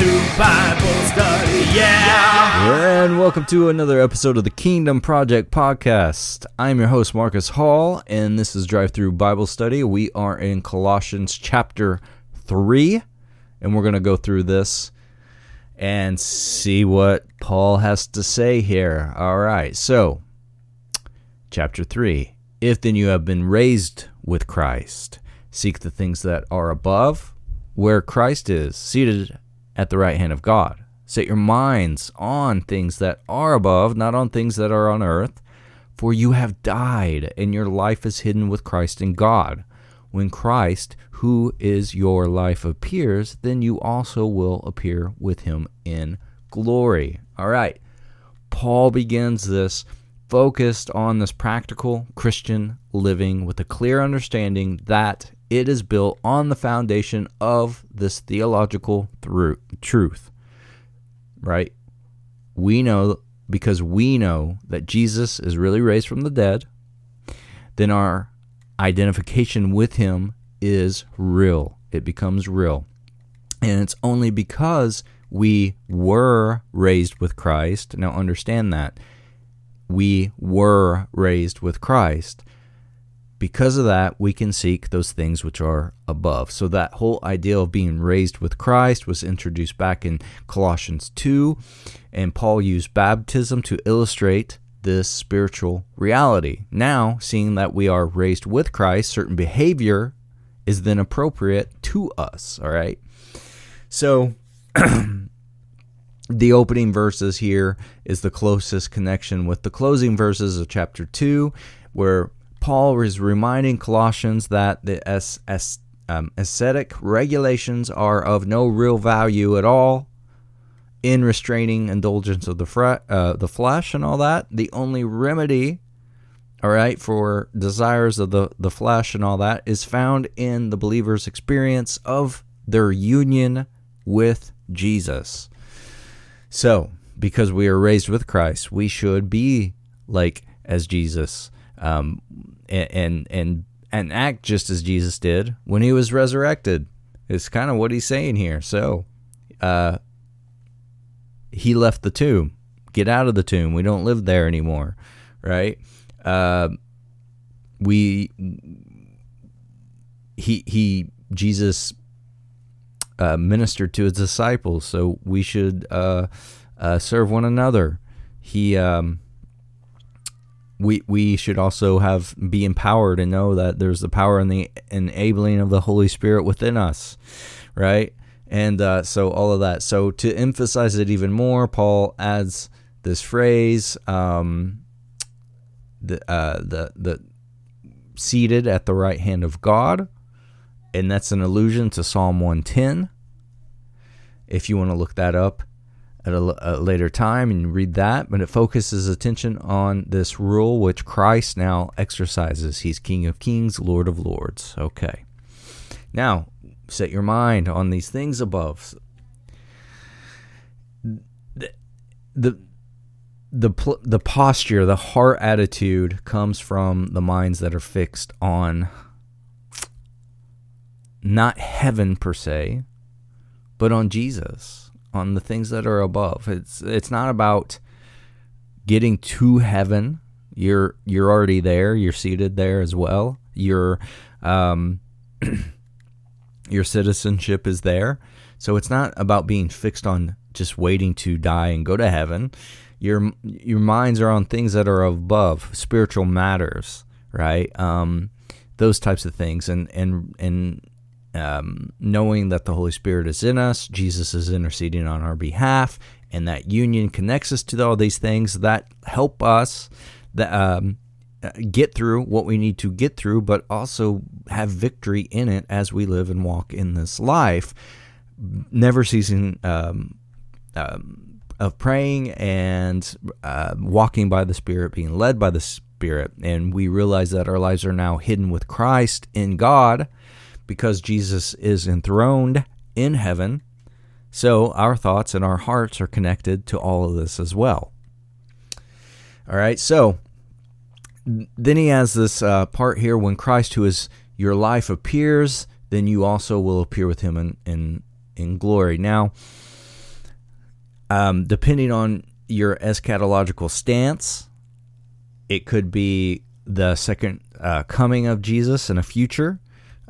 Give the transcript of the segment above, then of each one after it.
through Bible study, yeah. And welcome to another episode of the Kingdom Project podcast. I'm your host, Marcus Hall, and this is Drive Through Bible Study. We are in Colossians chapter 3, and we're going to go through this and see what Paul has to say here. All right, so chapter 3 If then you have been raised with Christ, seek the things that are above, where Christ is, seated at the right hand of God. Set your minds on things that are above, not on things that are on earth. For you have died, and your life is hidden with Christ in God. When Christ, who is your life, appears, then you also will appear with him in glory. All right. Paul begins this focused on this practical Christian living with a clear understanding that it is built on the foundation of this theological truth. Right? We know because we know that Jesus is really raised from the dead, then our identification with him is real. It becomes real. And it's only because we were raised with Christ. Now, understand that. We were raised with Christ because of that, we can seek those things which are above. So, that whole idea of being raised with Christ was introduced back in Colossians 2, and Paul used baptism to illustrate this spiritual reality. Now, seeing that we are raised with Christ, certain behavior is then appropriate to us. All right. So, the opening verses here is the closest connection with the closing verses of chapter 2, where Paul is reminding Colossians that the um, ascetic regulations are of no real value at all in restraining indulgence of the, fre- uh, the flesh and all that. The only remedy, all right, for desires of the, the flesh and all that is found in the believer's experience of their union with Jesus. So, because we are raised with Christ, we should be like as Jesus um, and and and act just as Jesus did when he was resurrected. It's kind of what he's saying here. So, uh, he left the tomb. Get out of the tomb. We don't live there anymore, right? Uh, we he he Jesus uh, ministered to his disciples, so we should uh, uh, serve one another. He um, we we should also have be empowered and know that there's the power and the enabling of the Holy Spirit within us, right? And uh, so all of that. So to emphasize it even more, Paul adds this phrase: um, the uh, the the seated at the right hand of God, and that's an allusion to Psalm 110. If you want to look that up, at a, a, later time and read that, but it focuses attention on this rule which Christ now exercises. He's King of Kings, Lord of Lords. Okay. Now, set your mind on these things above. The, the the the posture, the heart attitude comes from the minds that are fixed on not heaven per se, but on Jesus on the things that are above. It's it's not about getting to heaven. You're you're already there. You're seated there as well. Your um, your citizenship is there. So it's not about being fixed on just waiting to die and go to heaven. Your your minds are on things that are above, spiritual matters, right? Um, those types of things, and and and um, knowing that the Holy Spirit is in us, Jesus is interceding on our behalf, and that union connects us to all these things that help us that, um, get through what we need to get through, but also have victory in it as we live and walk in this life, never ceasing um, um of praying and uh, walking by the Spirit, being led by the Spirit. And we realize that our lives are now hidden with Christ in God because Jesus is enthroned in heaven. So our thoughts and our hearts are connected to all of this as well. All right, so then he has this uh, part here when Christ, who is your life, appears, then you also will appear with him in, in, in glory. Now, Um, depending on your eschatological stance, it could be the second uh, coming of Jesus in a future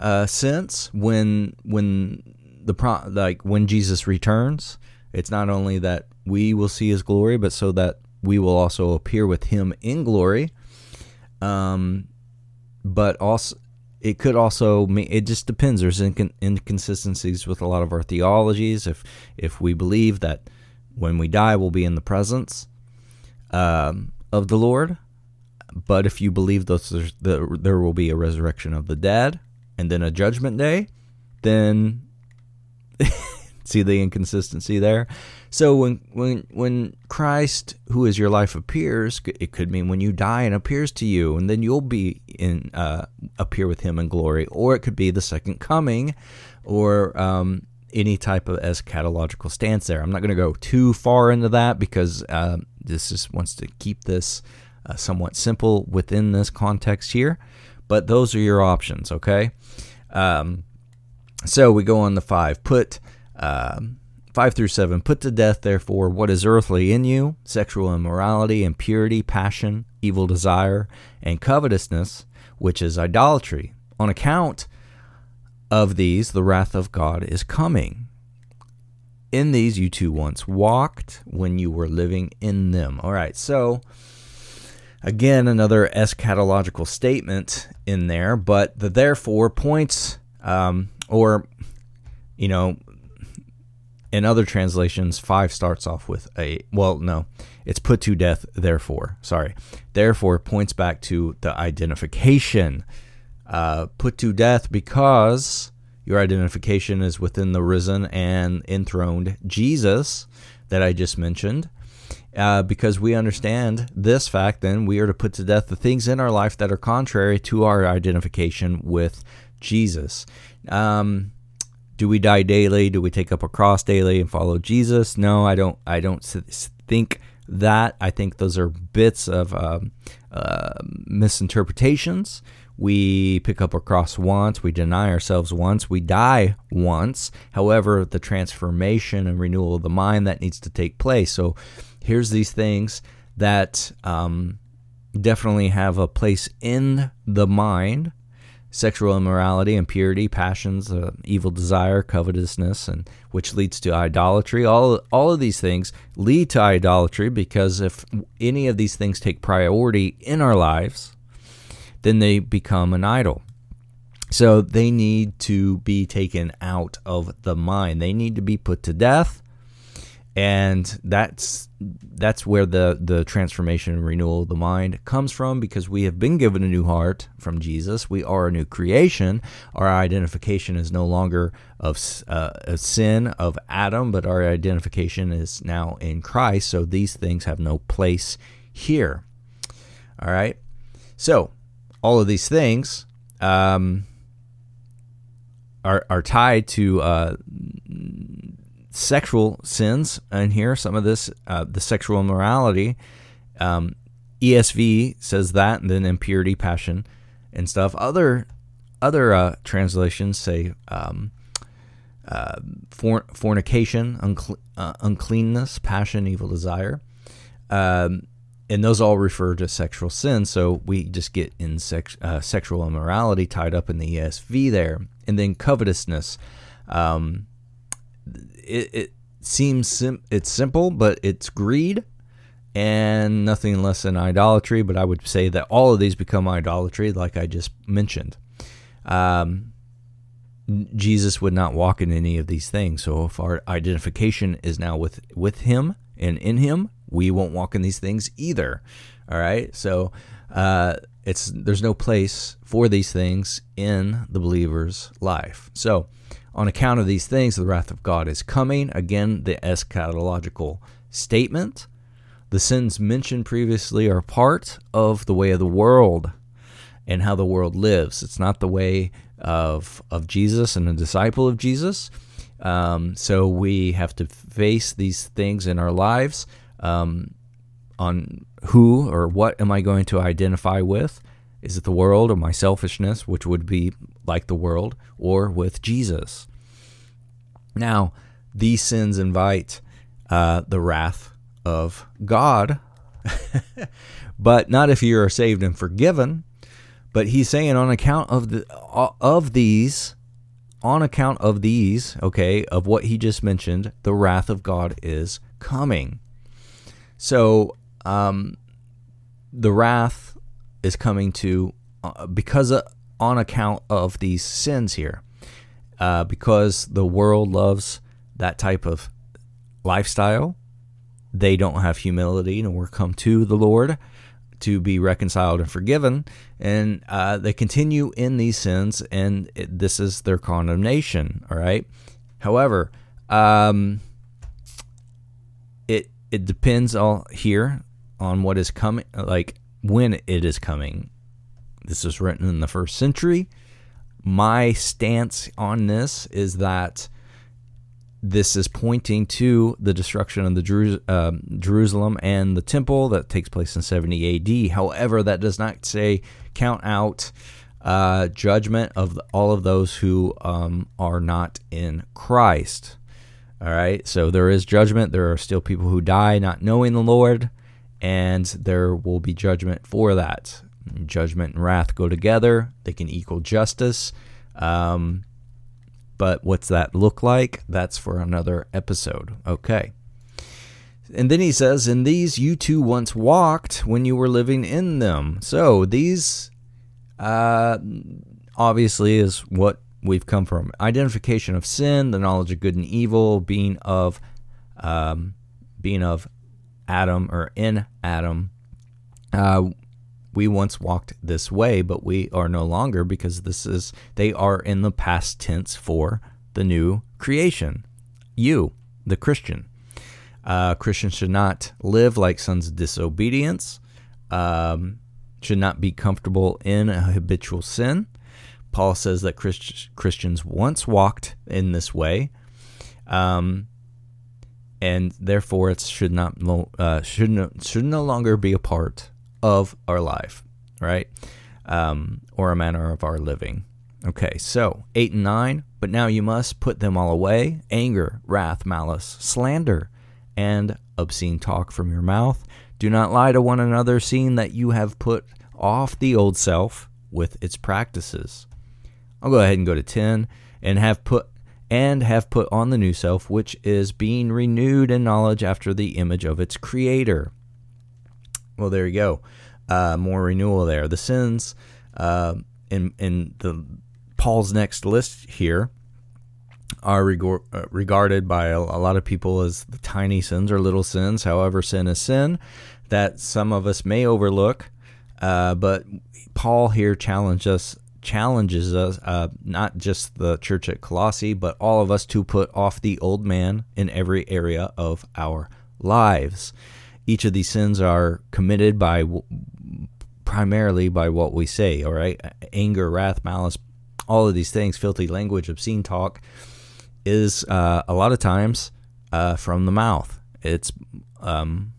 uh, sense when when the pro- like when Jesus returns. It's not only that we will see His glory, but so that we will also appear with Him in glory. Um, but also it could also mean it just depends. There's incon- inconsistencies with a lot of our theologies. If if we believe that when we die we'll be in the presence um, of the Lord, but if you believe that there will be a resurrection of the dead and then a judgment day, then see the inconsistency there. So when when when Christ, who is your life, appears, it could mean when you die and appears to you, and then you'll be in uh, appear with Him in glory, or it could be the second coming, or um, any type of eschatological stance there. I'm not going to go too far into that because uh, this just wants to keep this uh, somewhat simple within this context here. But those are your options, okay? Um, so we go on the five. Put. Um, 5 through 7 Put to death, therefore, what is earthly in you sexual immorality, impurity, passion, evil desire, and covetousness, which is idolatry. On account of these, the wrath of God is coming. In these you two once walked when you were living in them. All right, so again, another eschatological statement in there, but the therefore points, um, or, you know, in other translations, five starts off with a, well, no, it's put to death, therefore. Sorry. Therefore points back to the identification. Uh, put to death because your identification is within the risen and enthroned Jesus that I just mentioned. Uh, because we understand this fact, then we are to put to death the things in our life that are contrary to our identification with Jesus. Um, do we die daily? Do we take up a cross daily and follow Jesus? No, I don't. I don't think that. I think those are bits of um, uh, misinterpretations. We pick up a cross once, we deny ourselves once, we die once. However, the transformation and renewal of the mind that needs to take place. So, here's these things that um, definitely have a place in the mind sexual immorality, impurity, passions, uh, evil desire, covetousness, and which leads to idolatry. All all of these things lead to idolatry because if any of these things take priority in our lives, then they become an idol. So they need to be taken out of the mind. They need to be put to death and that's that's where the the transformation and renewal of the mind comes from because we have been given a new heart from Jesus. We are a new creation. Our identification is no longer of uh, a sin of Adam but our identification is now in Christ. So these things have no place here. All right? So all of these things um, are are tied to uh, sexual sins in here. Some of this, uh, the sexual immorality. Um, ESV says that, and then impurity, passion, and stuff. Other other uh, translations say um, uh, for, fornication, uncle- uh, uncleanness, passion, evil desire. Um, and those all refer to sexual sin. So we just get in sex, uh, sexual immorality tied up in the ESV there. And then covetousness. Um, it, it seems sim- it's simple, but it's greed and nothing less than idolatry. But I would say that all of these become idolatry, like I just mentioned. Um, Jesus would not walk in any of these things. So if our identification is now with with Him and in Him, we won't walk in these things either. All right. So uh, it's there's no place for these things in the believer's life. So on account of these things, the wrath of God is coming. Again, the eschatological statement. The sins mentioned previously are part of the way of the world and how the world lives. It's not the way of of Jesus and a disciple of Jesus. Um, so we have to face these things in our lives um, on who or what am I going to identify with? Is it the world or my selfishness, which would be like the world, or with Jesus? Now, these sins invite uh, the wrath of God, but not if you are saved and forgiven. But he's saying on account of the of these, on account of these, okay, of what he just mentioned, the wrath of God is coming. So, um, the wrath is coming to uh, because of, on account of these sins here, uh, because the world loves that type of lifestyle. They don't have humility nor come to the Lord to be reconciled and forgiven, and uh, they continue in these sins, and it, this is their condemnation. All right. However, um, it it depends all here on what is coming, like when it is coming. This was written in the first century. My stance on this is that this is pointing to the destruction of the uh, Jerusalem and the temple that takes place in 70 AD. However, that does not say count out uh, judgment of all of those who um, are not in Christ. All right, so there is judgment. There are still people who die not knowing the Lord, and there will be judgment for that. Judgment and wrath go together, they can equal justice. Um, but what's that look like? That's for another episode. Okay. And then he says, In these you too once walked when you were living in them. So these uh, obviously is what we've come from identification of sin, the knowledge of good and evil, being of um, being of Adam or in Adam. Uh, we once walked this way, but we are no longer because this is they are in the past tense for the new creation. You, the Christian. Uh, Christians should not live like sons of disobedience, um, should not be comfortable in a habitual sin. Paul says that Christ- Christians once walked in this way, um, and therefore it should not uh, should no, should no longer be a part of our life, right? Um, or a manner of our living. Okay, so eight and nine, but now you must put them all away anger, wrath, malice, slander, and obscene talk from your mouth. Do not lie to one another, seeing that you have put off the old self with its practices. I'll go ahead and go to 10 and have put and have put on the new self which is being renewed in knowledge after the image of its creator. Well, there you go. Uh, more renewal there. The sins uh, in in the Paul's next list here are regor- uh, regarded by a, a, lot of people as the tiny sins or little sins. However, sin is sin that some of us may overlook. Uh, but Paul here challenges us challenges us, uh, not just the church at Colossae, but all of us to put off the old man in every area of our lives. Each of these sins are committed by primarily by what we say, all right? Anger, wrath, malice, all of these things, filthy language, obscene talk, is uh, a lot of times uh, from the mouth. It's um,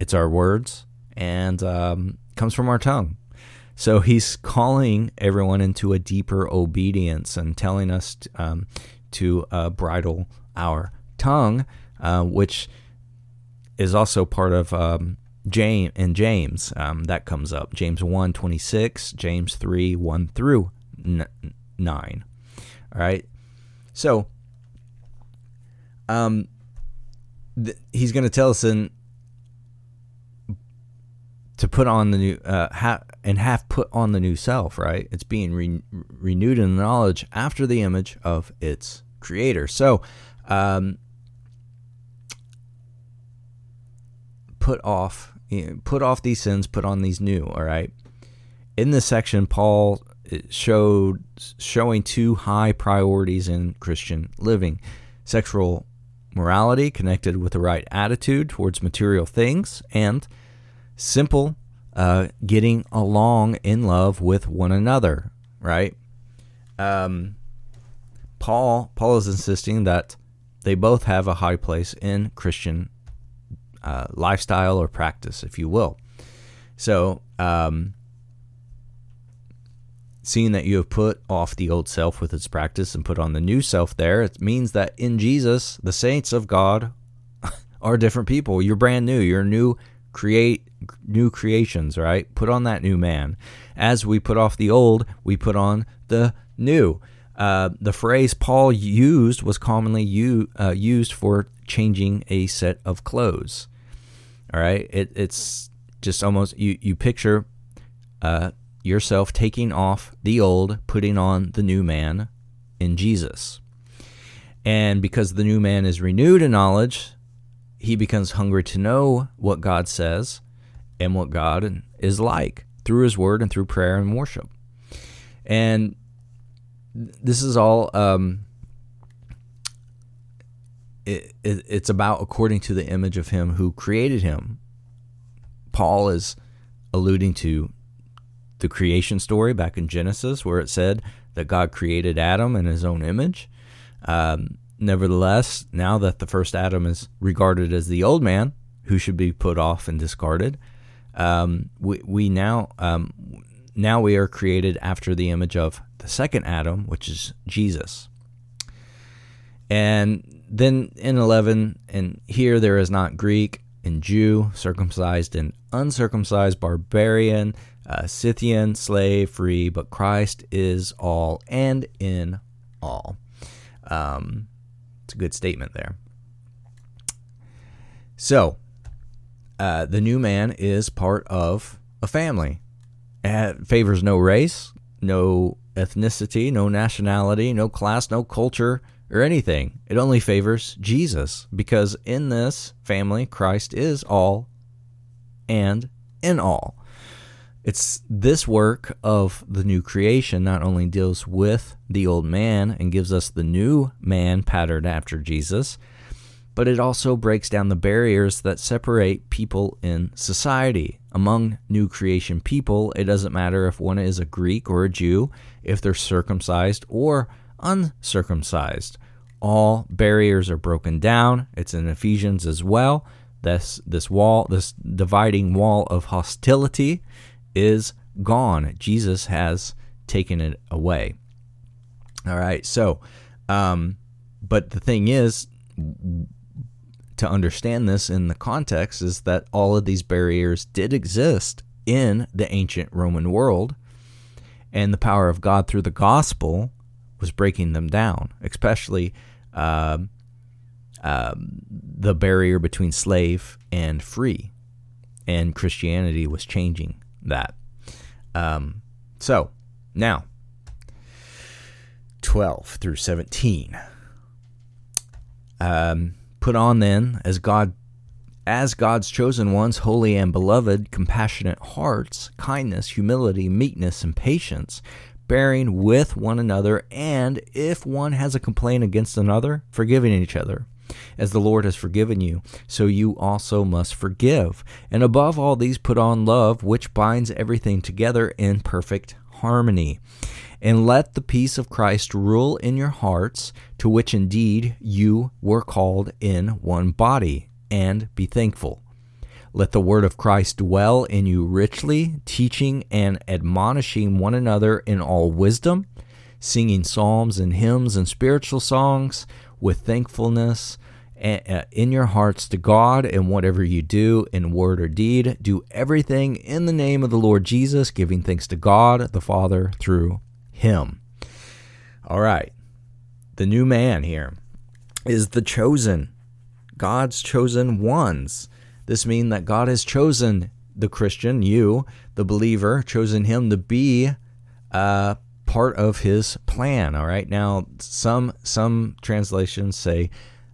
it's our words and um, comes from our tongue. So he's calling everyone into a deeper obedience and telling us um, to uh, bridle our tongue, uh, which is also part of um, James and James. Um, that comes up James 1 26, James 3 1 through n- 9. All right. So um, th- he's going to tell us in to put on the new uh, and have put on the new self right? It's being re- renewed in the knowledge after the image of its creator. So um, put off put off these sins put on these new all right? In this section paul showed showing two high priorities in christian living. Sexual morality connected with the right attitude towards material things and simple uh, getting along in love with one another, right? Um, Paul Paul is insisting that they both have a high place in Christian uh, lifestyle or practice, if you will. So, um, seeing that you have put off the old self with its practice and put on the new self there, it means that in Jesus, the saints of God are different people. You're brand new. You're new create new creations, right? Put on that new man. As we put off the old, we put on the new. Uh, the phrase Paul used was commonly u- uh, used for changing a set of clothes. All right, it, it's just almost you. You picture uh, yourself taking off the old, putting on the new man in Jesus. And because the new man is renewed in knowledge, he becomes hungry to know what God says and what God is like through his word and through prayer and worship. And this is all um, it, it, it's about according to the image of him who created him. Paul is alluding to the creation story back in Genesis, where it said that God created Adam in his own image. Um, nevertheless, now that the first Adam is regarded as the old man, who should be put off and discarded, um, we, we now um, now we are created after the image of the second Adam, which is Jesus. And then in 11, and here there is not Greek and Jew, circumcised and uncircumcised, barbarian, uh, Scythian, slave, free, but Christ is all and in all. Um, it's a good statement there. So, uh, the new man is part of a family. It favors no race, no ethnicity, no nationality, no class, no culture, or anything. It only favors Jesus because in this family, Christ is all and in all. It's this work of the new creation not only deals with the old man and gives us the new man patterned after Jesus, but it also breaks down the barriers that separate people in society. Among new creation people, it doesn't matter if one is a Greek or a Jew, if they're circumcised or uncircumcised. All barriers are broken down. It's in Ephesians as well. This this wall, this dividing wall of hostility is gone. Jesus has taken it away. All right. So, um, but the thing is, to understand this in the context is that all of these barriers did exist in the ancient Roman world, and the power of God through the gospel was breaking them down, especially uh, the barrier between slave and free. And Christianity was changing that. Um, so now, 12 through 17. Um, Put on then as God as God's chosen ones, holy and beloved, compassionate hearts, kindness, humility, meekness, and patience, bearing with one another, and if one has a complaint against another, forgiving each other. As the Lord has forgiven you, so you also must forgive. And above all these, put on love, which binds everything together in perfect harmony. And let the peace of Christ rule in your hearts, to which indeed you were called in one body, and be thankful. Let the word of Christ dwell in you richly, teaching and admonishing one another in all wisdom, singing psalms and hymns and spiritual songs with thankfulness in your hearts to God, and whatever you do in word or deed, do everything in the name of the Lord Jesus, giving thanks to God the Father through him. All right. The new man here is the chosen, God's chosen ones. This means that God has chosen the Christian, you, the believer, chosen him to be uh, part of his plan. All right. Now, some some translations say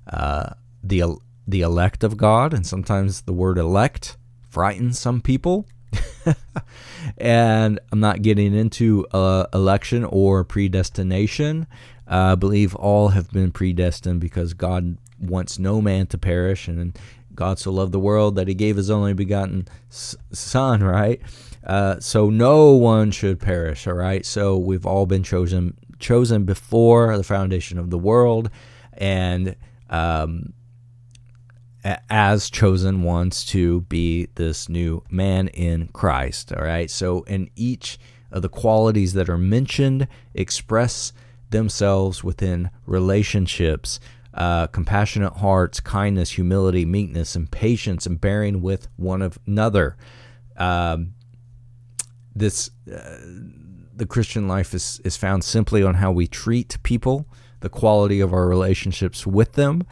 uh, the the elect of God, and sometimes the word elect frightens some people. and I'm not getting into uh, election or predestination. Uh, I believe all have been predestined because God wants no man to perish, and God so loved the world that He gave His only begotten Son. Right, uh, so no one should perish. All right, so we've all been chosen chosen before the foundation of the world, and um, as chosen ones to be this new man in Christ. All right. So, in each of the qualities that are mentioned express themselves within relationships uh, compassionate hearts, kindness, humility, meekness, and patience, and bearing with one another. Um, this uh, the Christian life is is found simply on how we treat people, the quality of our relationships with them,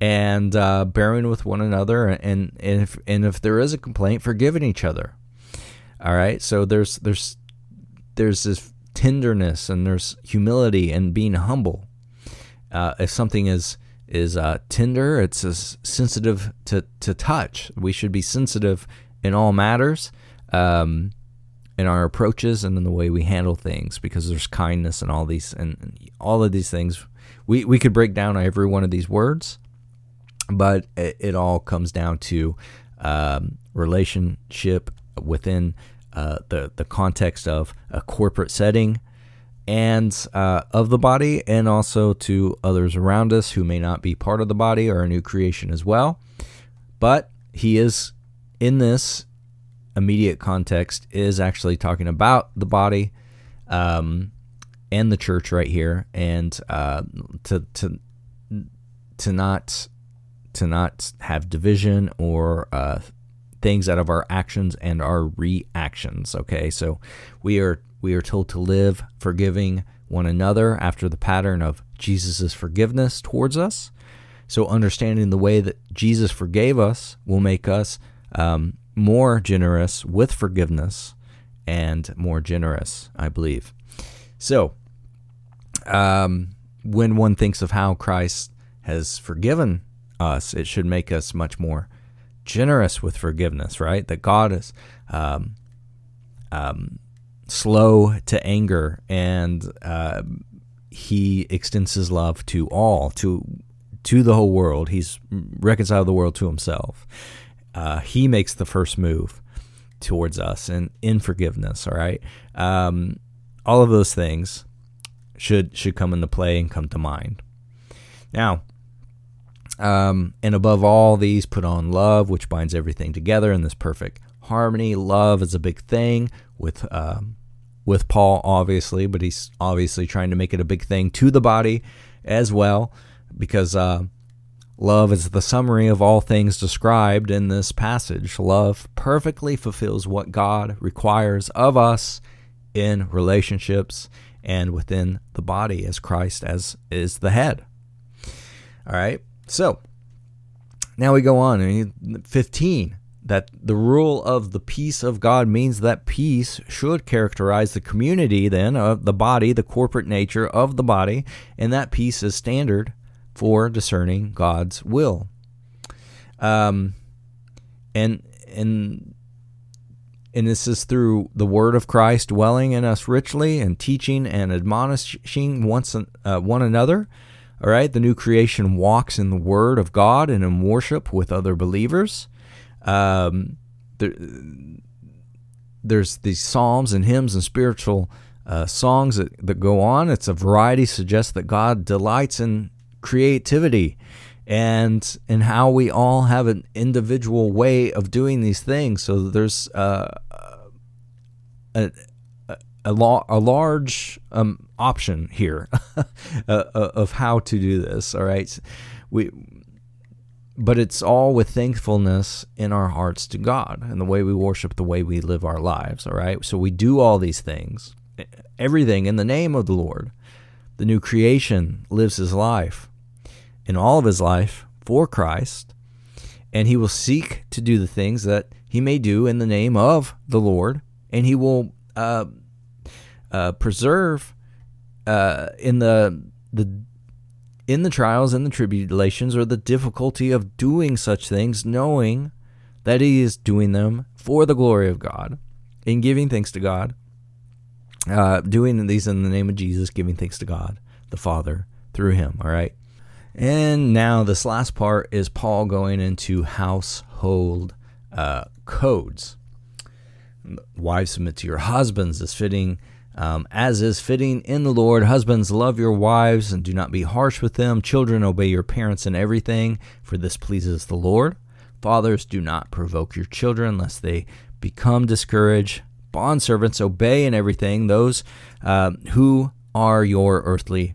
and uh, bearing with one another, and and if and if there is a complaint, forgiving each other. All right, so there's there's there's this tenderness and there's humility and being humble. Uh, if something is is uh, tender, it's sensitive to to touch. We should be sensitive in all matters. Um, in our approaches and in the way we handle things because there's kindness and all these and all of these things. We, we could break down every one of these words but it, it all comes down to um, relationship within uh, the the context of a corporate setting and uh, of the body and also to others around us who may not be part of the body or a new creation as well. But he is in this immediate context is actually talking about the body um, and the church right here, and uh, to to to not to not have division or uh, things out of our actions and our reactions. Okay, so we are we are told to live forgiving one another after the pattern of Jesus' forgiveness towards us. So understanding the way that Jesus forgave us will make us um, more generous with forgiveness and more generous, I believe. So, um, when one thinks of how Christ has forgiven us, it should make us much more generous with forgiveness, right? That God is um, um, slow to anger and uh, He extends His love to all, to to the whole world. He's reconciled the world to Himself uh, he makes the first move towards us and in forgiveness. All right, um, all of those things should should come into play and come to mind. Now, um, and above all these, put on love, which binds everything together in this perfect harmony. Love is a big thing with um, with Paul, obviously, but he's obviously trying to make it a big thing to the body as well, because uh, Love is the summary of all things described in this passage. Love perfectly fulfills what God requires of us in relationships and within the body as Christ as is the head. All right. So, now we go on 15 that the rule of the peace of God means that peace should characterize the community then of the body, the corporate nature of the body, and that peace is standard for discerning God's will. Um, and and and this is through the word of Christ dwelling in us richly and teaching and admonishing once uh, one another. All right, the new creation walks in the word of God and in worship with other believers. Um, there, there's these psalms and hymns and spiritual uh, songs that, that go on. It's a variety suggests that God delights in creativity and and how we all have an individual way of doing these things. So there's uh, a a, a, a large um, option here uh, of how to do this. All right, we. But it's all with thankfulness in our hearts to God and the way we worship, the way we live our lives. All right. So we do all these things, everything in the name of the Lord. The new creation lives his life in all of his life for Christ, and he will seek to do the things that he may do in the name of the Lord, and he will uh, uh, preserve uh, in the the in the trials and the tribulations or the difficulty of doing such things, knowing that he is doing them for the glory of God, in giving thanks to God, uh, doing these in the name of Jesus, giving thanks to God the Father through him. All right. And now, this last part is Paul going into household uh, codes. Wives, submit to your husbands as fitting, um, as is fitting in the Lord. Husbands, love your wives and do not be harsh with them. Children, obey your parents in everything, for this pleases the Lord. Fathers, do not provoke your children, lest they become discouraged. Bondservants, obey in everything those uh, who are your earthly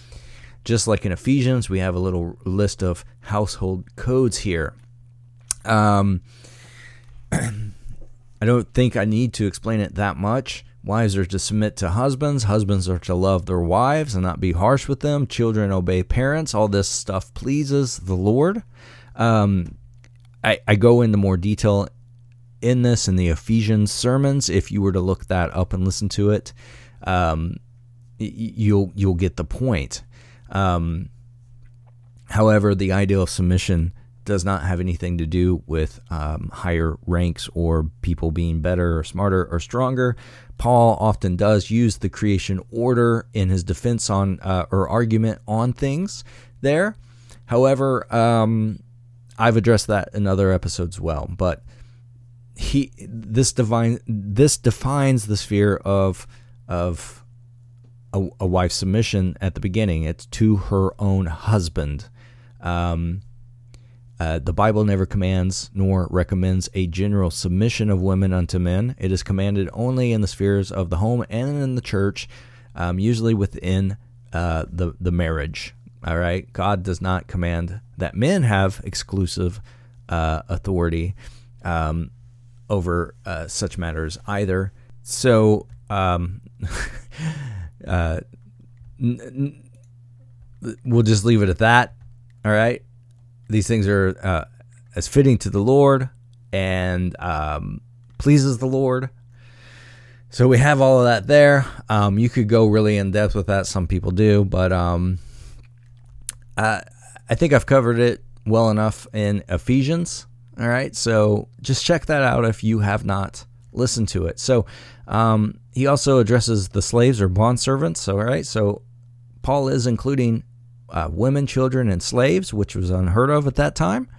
just like in Ephesians, we have a little list of household codes here. Um, I don't think I need to explain it that much. Wives are to submit to husbands. Husbands are to love their wives and not be harsh with them. Children obey parents. All this stuff pleases the Lord. Um, I, I go into more detail in this in the Ephesians sermons. If you were to look that up and listen to it, um, you'll you'll get the point. Um, however, the ideal of submission does not have anything to do with um, higher ranks or people being better or smarter or stronger. Paul often does use the creation order in his defense on uh, or argument on things there. However, um, I've addressed that in other episodes well, but he this divine this defines the sphere of of a, a wife's submission at the beginning. It's to her own husband. Um, uh, the Bible never commands nor recommends a general submission of women unto men. It is commanded only in the spheres of the home and in the church, um, usually within uh, the the marriage. All right, God does not command that men have exclusive uh, authority um, over uh, such matters either. So, um, uh, n- n- we'll just leave it at that. All right, these things are uh, as fitting to the Lord and um, pleases the Lord. So we have all of that there. Um, you could go really in depth with that. Some people do, but um, uh, I think I've covered it well enough in Ephesians. All right, so just check that out if you have not listened to it. So um, he also addresses the slaves or bond servants. So, all right, so Paul is including uh, women, children, and slaves, which was unheard of at that time.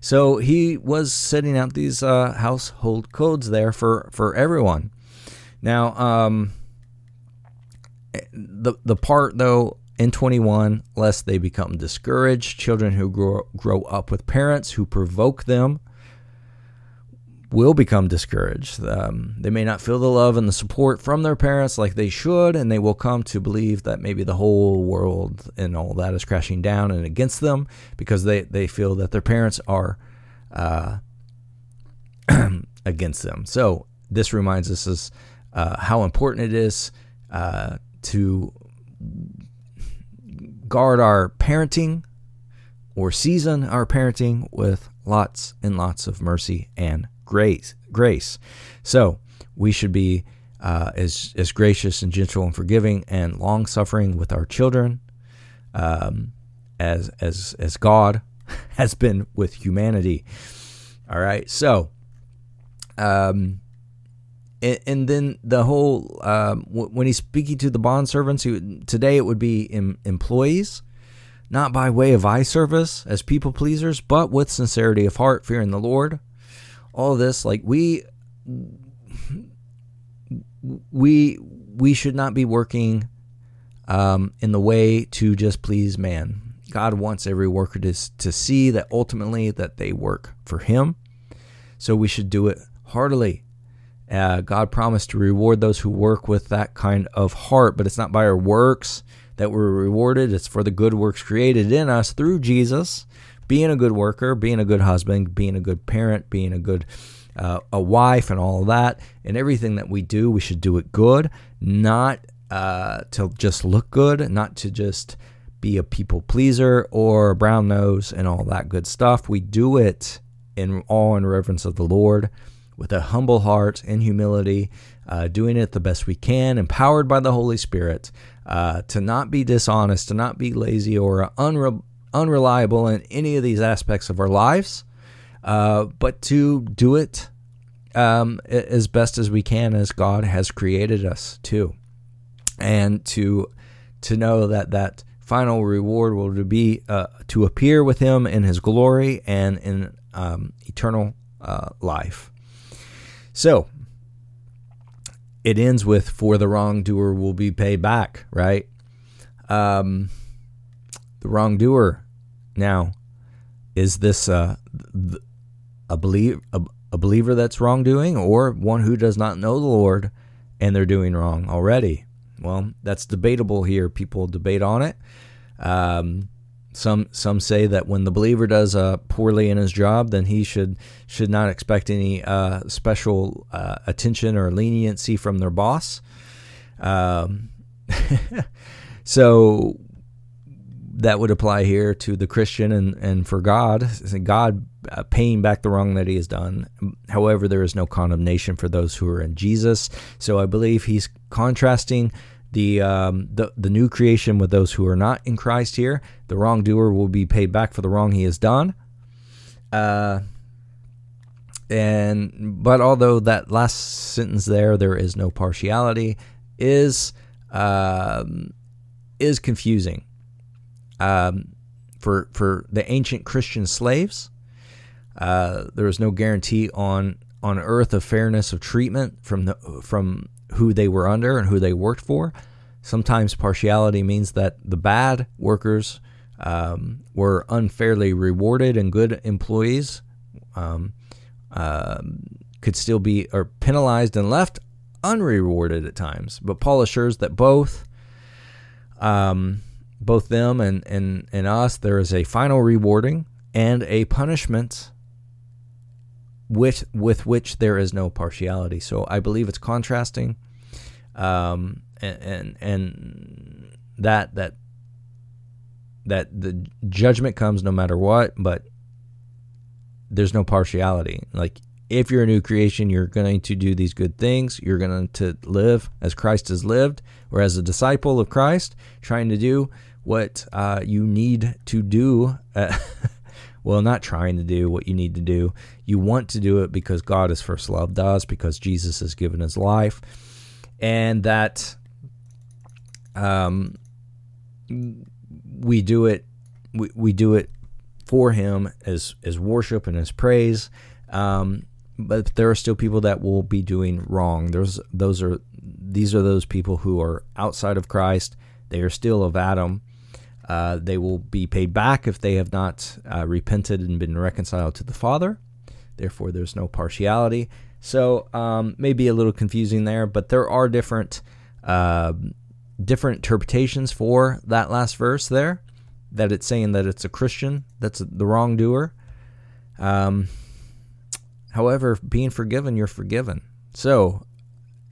So he was setting out these uh, household codes there for for everyone. Now, um, the the part though in 21, lest they become discouraged. Children who grow, grow up with parents who provoke them will become discouraged. Um, they may not feel the love and the support from their parents like they should, and they will come to believe that maybe the whole world and all that is crashing down and against them because they, they feel that their parents are uh, against them. So, this reminds us is, uh, how important it is uh, to guard our parenting or season our parenting with lots and lots of mercy and grace. Grace. So we should be uh, as as gracious and gentle and forgiving and long suffering with our children, um, as as as God has been with humanity. All right. So, um, and, and then the whole um, w- when he's speaking to the bond servants, he, today it would be em- employees, not by way of eye service as people pleasers, but with sincerity of heart, fearing the Lord. All this, like we, we we should not be working um, in the way to just please man. God wants every worker to, to see that ultimately that they work for Him. So we should do it heartily uh, God promised to reward those who work with that kind of heart, but it's not by our works that we're rewarded. It's for the good works created in us through Jesus, being a good worker, being a good husband, being a good parent, being a good uh, a wife, and all of that. And everything that we do, we should do it good, not uh, to just look good, not to just be a people pleaser or a brown nose and all that good stuff. We do it in awe and reverence of the Lord with a humble heart and humility, uh, doing it the best we can, empowered by the Holy Spirit, uh, to not be dishonest, to not be lazy or unre- unreliable in any of these aspects of our lives, uh, but to do it um, as best as we can as God has created us to, and to to know that that final reward will be uh, to appear with him in his glory and in um, eternal uh, life. So it ends with for the wrongdoer will be paid back, right? Um, the wrongdoer. Now, is this uh, a believe a, a believer that's wrongdoing, or one who does not know the Lord and they're doing wrong already? Well, that's debatable here. People debate on it. Um, some some say that when the believer does uh, poorly in his job, then he should should not expect any uh, special uh, attention or leniency from their boss. Um, so that would apply here to the Christian and, and for God, God uh, paying back the wrong that he has done. However, there is no condemnation for those who are in Jesus. So I believe he's contrasting the um, the the new creation with those who are not in Christ here. The wrongdoer will be paid back for the wrong he has done. Uh, and but although that last sentence there, there is no partiality, is um, is confusing. Um, for for the ancient Christian slaves, uh, there was no guarantee on on earth of fairness of treatment from the from who they were under and who they worked for. Sometimes partiality means that the bad workers um, were unfairly rewarded and good employees um, uh, could still be or penalized and left unrewarded at times. But Paul assures that both um, both them and, and, and us, there is a final rewarding and a punishment with with which there is no partiality. So I believe it's contrasting, um, and, and and that that that the judgment comes no matter what, but there's no partiality. Like if you're a new creation, you're going to do these good things. You're going to live as Christ has lived, or as a disciple of Christ, trying to do what uh, you need to do. Uh, well, not trying to do what you need to do. You want to do it because God has first loved us, because Jesus has given his life, and that um, we do it. We, we do it for him as as worship and as praise. Um, but there are still people that will be doing wrong. There's those are these are those people who are outside of Christ. They are still of Adam. Uh, they will be paid back if they have not uh, repented and been reconciled to the Father. Therefore, there's no partiality. So, um, maybe a little confusing there, but there are different uh, different interpretations for that last verse there. That it's saying that it's a Christian that's the wrongdoer. Um, however, being forgiven, you're forgiven. So,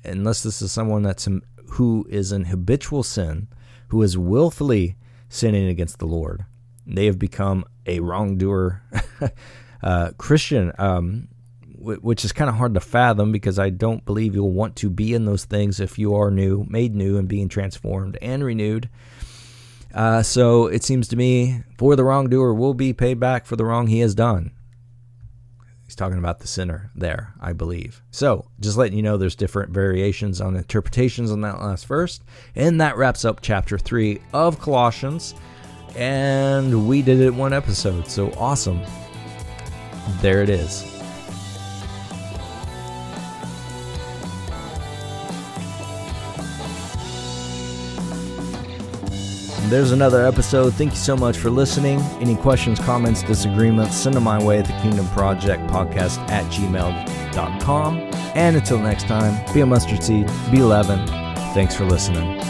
unless this is someone that's who is in habitual sin, who is willfully sinning against the Lord. They have become a wrongdoer uh, Christian, um, w- which is kind of hard to fathom because I don't believe you'll want to be in those things if you are new, made new, and being transformed and renewed. Uh, so it seems to me, for the wrongdoer will be paid back for the wrong he has done. He's talking about the sinner there, I believe. So, just letting you know, there's different variations on interpretations on that last verse. And that wraps up chapter 3 of Colossians. And we did it one episode, so awesome. There it is. There's another episode. Thank you so much for listening. Any questions, comments, disagreements, send them my way at the Kingdom Project Podcast at gmail.com. And until next time, be a mustard seed, be leaven. Thanks for listening.